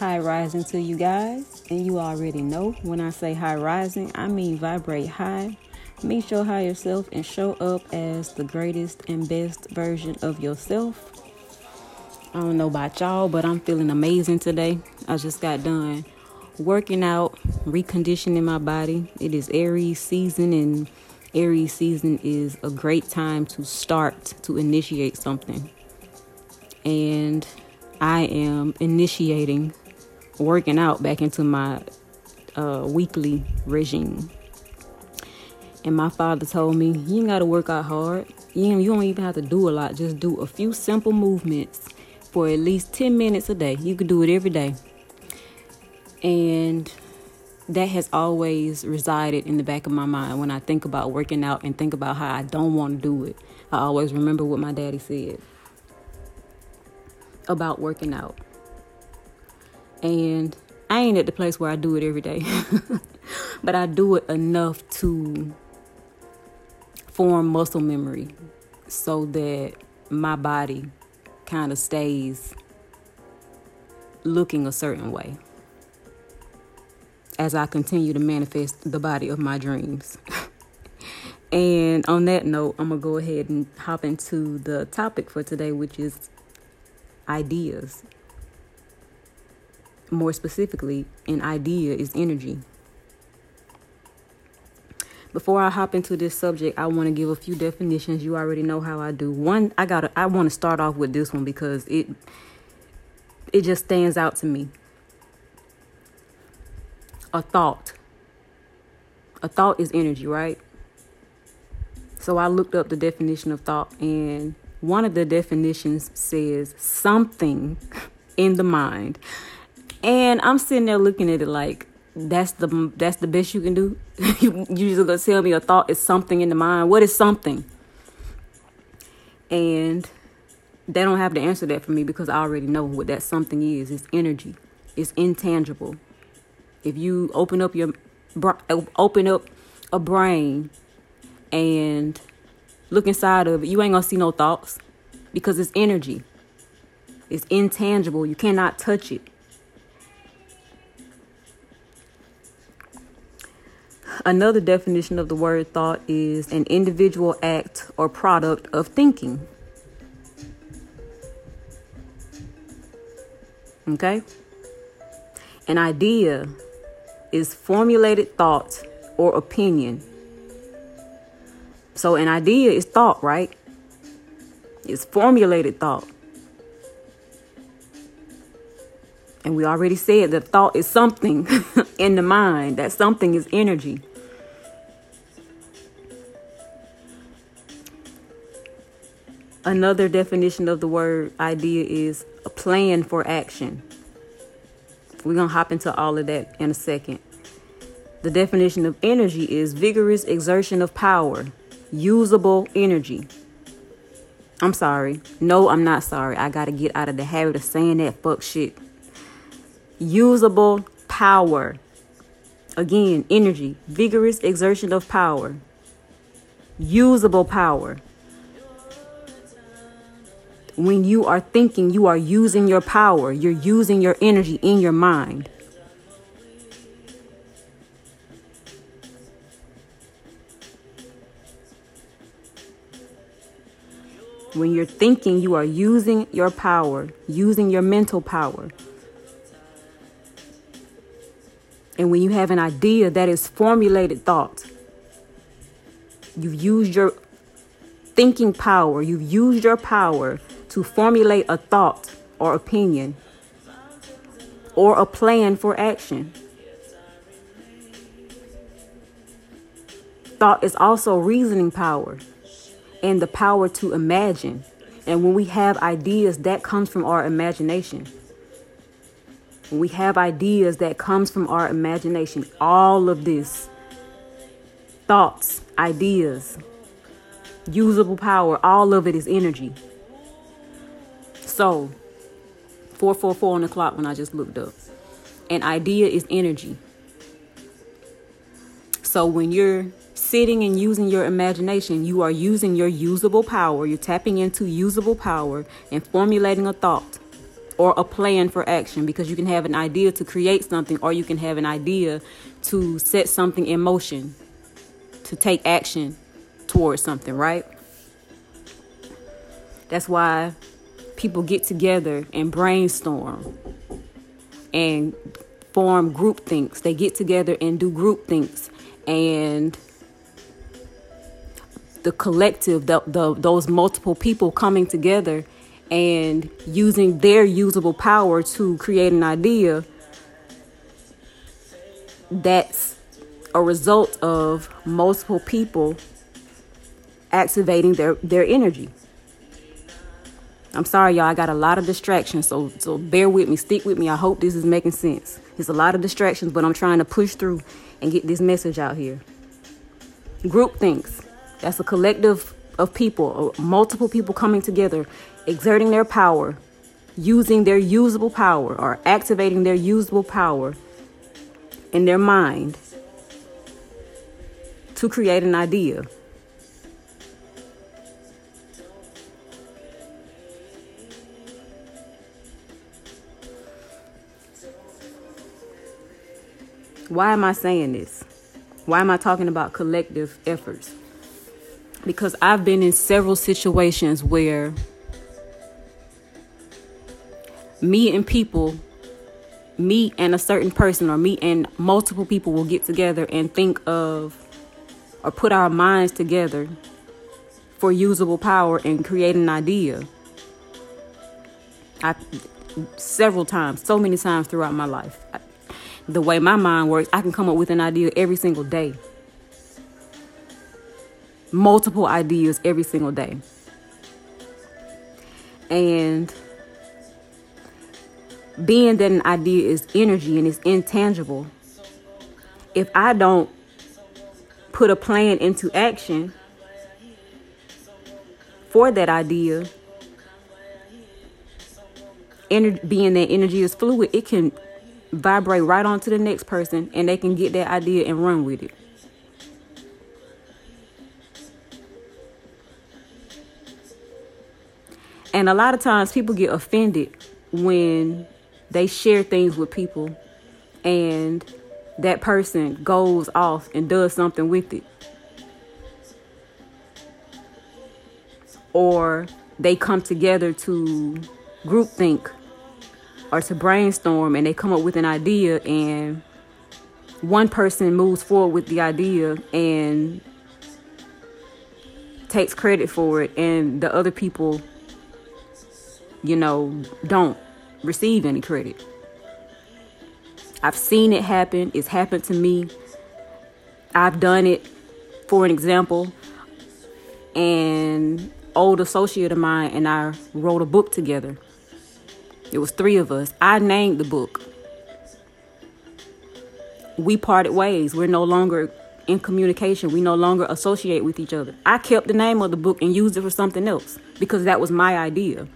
High rising to you guys, and you already know when I say high rising, I mean vibrate high. Meet your higher self and show up as the greatest and best version of yourself. I don't know about y'all, but I'm feeling amazing today. I just got done working out, reconditioning my body. It is Aries season, and Aries season is a great time to start to initiate something. And I am initiating working out back into my uh, weekly regime. And my father told me, you ain't gotta work out hard. You, you don't even have to do a lot. Just do a few simple movements for at least 10 minutes a day. You can do it every day. And that has always resided in the back of my mind when I think about working out and think about how I don't want to do it. I always remember what my daddy said about working out. And I ain't at the place where I do it every day, but I do it enough to form muscle memory so that my body kind of stays looking a certain way as I continue to manifest the body of my dreams. and on that note, I'm going to go ahead and hop into the topic for today, which is ideas. More specifically, an idea is energy. Before I hop into this subject, I want to give a few definitions. You already know how I do. One, I got I want to start off with this one because it it just stands out to me. A thought. A thought is energy, right? So I looked up the definition of thought and one of the definitions says something in the mind. And I'm sitting there looking at it like that's the that's the best you can do. you you just gonna tell me a thought is something in the mind. What is something? And they don't have to answer that for me because I already know what that something is. It's energy. It's intangible. If you open up your open up a brain and look inside of it, you ain't gonna see no thoughts because it's energy. It's intangible. You cannot touch it. Another definition of the word thought is an individual act or product of thinking. Okay? An idea is formulated thought or opinion so an idea is thought, right? It's formulated thought. And we already said that thought is something in the mind, that something is energy. Another definition of the word idea is a plan for action. We're going to hop into all of that in a second. The definition of energy is vigorous exertion of power, usable energy. I'm sorry. No, I'm not sorry. I got to get out of the habit of saying that fuck shit. Usable power. Again, energy, vigorous exertion of power. Usable power. When you are thinking, you are using your power. You're using your energy in your mind. When you're thinking, you are using your power, using your mental power. And when you have an idea that is formulated thought, you've used your thinking power, you've used your power to formulate a thought or opinion or a plan for action. Thought is also reasoning power and the power to imagine. And when we have ideas, that comes from our imagination. When we have ideas, that comes from our imagination. All of this thoughts, ideas, usable power, all of it is energy. So, 444 on the clock when I just looked up. An idea is energy. So when you're sitting and using your imagination, you are using your usable power. You're tapping into usable power and formulating a thought or a plan for action because you can have an idea to create something or you can have an idea to set something in motion to take action towards something, right? That's why people get together and brainstorm and form group thinks. They get together and do group thinks and the collective, the, the those multiple people coming together and using their usable power to create an idea that's a result of multiple people activating their, their energy. I'm sorry, y'all. I got a lot of distractions, so so bear with me, stick with me. I hope this is making sense. It's a lot of distractions, but I'm trying to push through and get this message out here. Group thinks that's a collective of people, uh, multiple people coming together, exerting their power, using their usable power or activating their usable power in their mind to create an idea. Why am I saying this? Why am I talking about collective efforts? Because I've been in several situations where me and people, me and a certain person, or me and multiple people will get together and think of or put our minds together for usable power and create an idea. I several times, so many times throughout my life. I, the way my mind works, I can come up with an idea every single day. Multiple ideas every single day. And being that an idea is energy and it's intangible, if I don't put a plan into action for that idea, ener- being that energy is fluid, it can vibrate right on to the next person and they can get that idea and run with it. And a lot of times people get offended when they share things with people and that person goes off and does something with it. Or they come together to groupthink or to brainstorm and they come up with an idea and one person moves forward with the idea and takes credit for it and the other people you know don't receive any credit. I've seen it happen. It's happened to me. I've done it for an example an old associate of mine and i wrote a book together it was three of us. I named the book. We parted ways. We're no longer in communication. We no longer associate with each other. I kept the name of the book and used it for something else because that was my idea.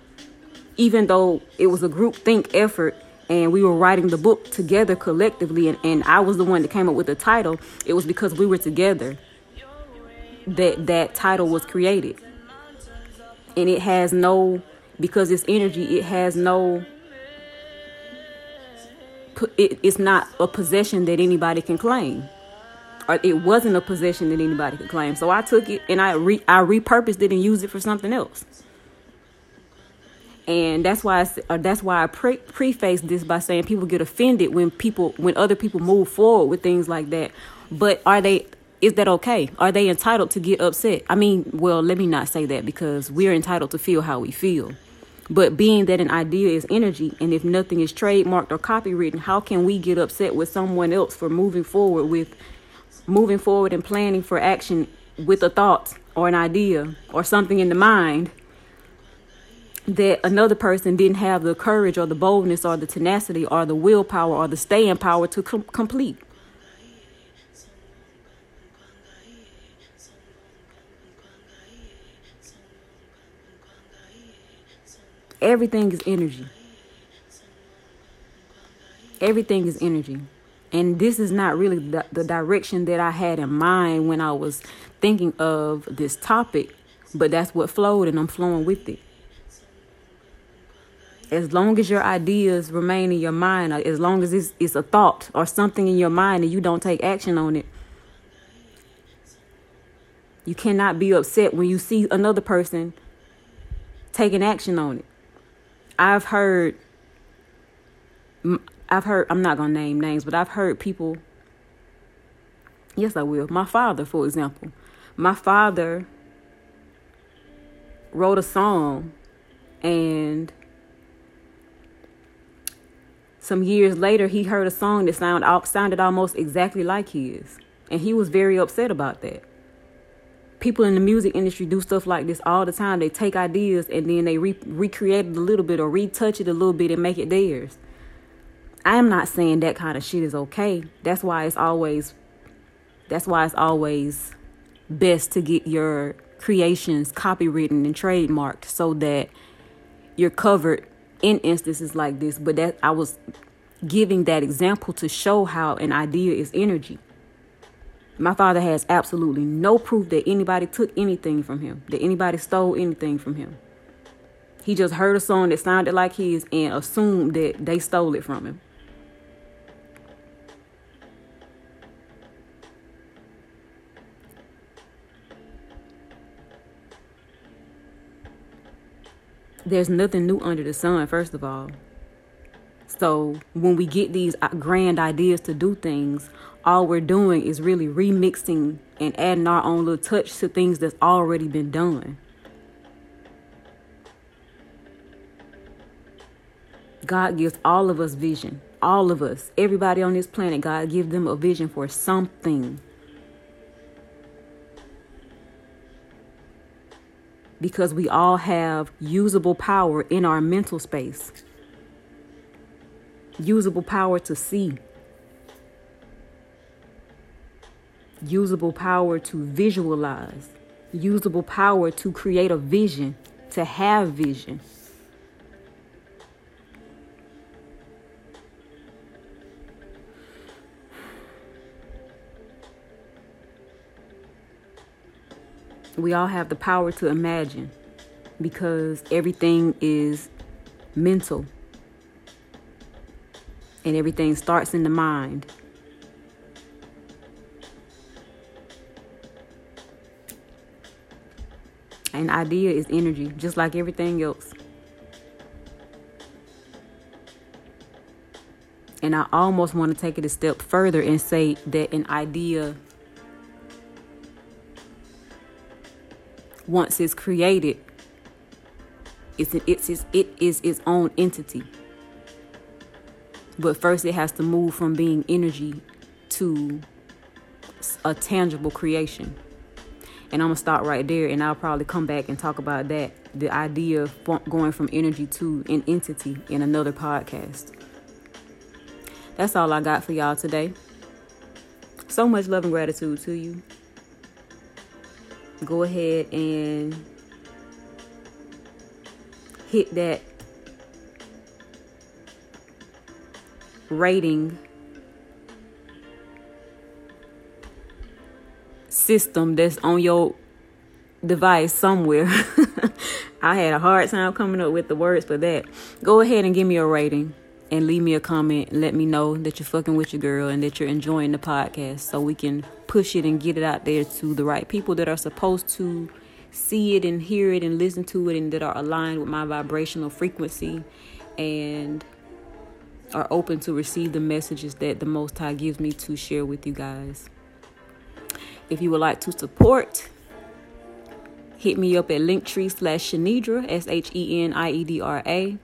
Even though it was a group think effort and we were writing the book together collectively and, and I was the one that came up with the title, it was because we were together that that title was created. And it has no because it's energy it has no it, it's not a possession that anybody can claim or it wasn't a possession that anybody could claim so i took it and i re, i repurposed it and used it for something else and that's why I, uh, that's why I pre- preface this by saying people get offended when people when other people move forward with things like that. But are they is that okay? Are they entitled to get upset? I mean, well, let me not say that because we're entitled to feel how we feel. But being that an idea is energy, and if nothing is trademarked or copywritten, how can we get upset with someone else for moving forward with moving forward and planning for action with a thought or an idea or something in the mind that another person didn't have the courage or the boldness or the tenacity or the willpower or the staying power to com- complete? Everything is energy. Everything is energy. And this is not really the, the direction that I had in mind when I was thinking of this topic, but that's what flowed and I'm flowing with it. as long as your ideas remain in your mind, uh, as long as it's, it's a thought or something in your mind and you don't take action on it, you cannot be upset when you see another person taking action on it. I've heard, I've heard, I'm not going to name names, but I've heard people, yes, I will. My father, for example, my father wrote a song and some years later he heard a song that sound, sounded almost exactly like his. And he was very upset about that people in the music industry do stuff like this all the time. They take ideas and then they re- recreate it a little bit or retouch it a little bit and make it theirs. I am not saying that kind of shit is okay. That's why it's always that's why it's always best to get your creations copywritten and trademarked so that you're covered in instances like this, but that I was giving that example to show how an idea is energy. My father has absolutely no proof that anybody took anything from him, that anybody stole anything from him. He just heard a song that sounded like his and assumed that they stole it from him. there's nothing new under the sun, first of all. So when we get these uh, grand ideas to do things, all we're doing is really remixing and adding our own little touch to things that's already been done. God gives all of us vision. All of us, everybody on this planet, God gives them a vision for something. because we all have usable power in our mental space, usable power to see, usable power to visualize, usable power to create a vision, to have vision. we all have the power to imagine because everything is mental and everything starts in the mind. An idea is energy, just like everything else. And I almost want to take it a step further and say that an idea once it's created, it's it's, it's it is its own entity. But first, it has to move from being energy to a tangible creation. And I'm gonna stop right there, and I'll probably come back and talk about that the idea of going from energy to an entity in another podcast. That's all I got for y'all today. So much love and gratitude to you go ahead and hit that rating system that's on your device somewhere. I had a hard time coming up with the words for that. Go ahead and give me a rating and leave me a comment and let me know that you're fucking with your girl and that you're enjoying the podcast so we can push it and get it out there to the right people that are supposed to see it and hear it and listen to it and that are aligned with my vibrational frequency and are open to receive the messages that the Most High gives me to share with you guys. If you would like to support, hit me up at linktree slash Sheniedra, S H E N I E D R A,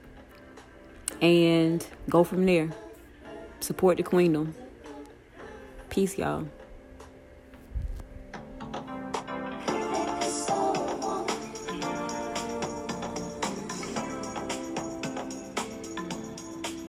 and go from there. Support the queendom. Peace, y'all.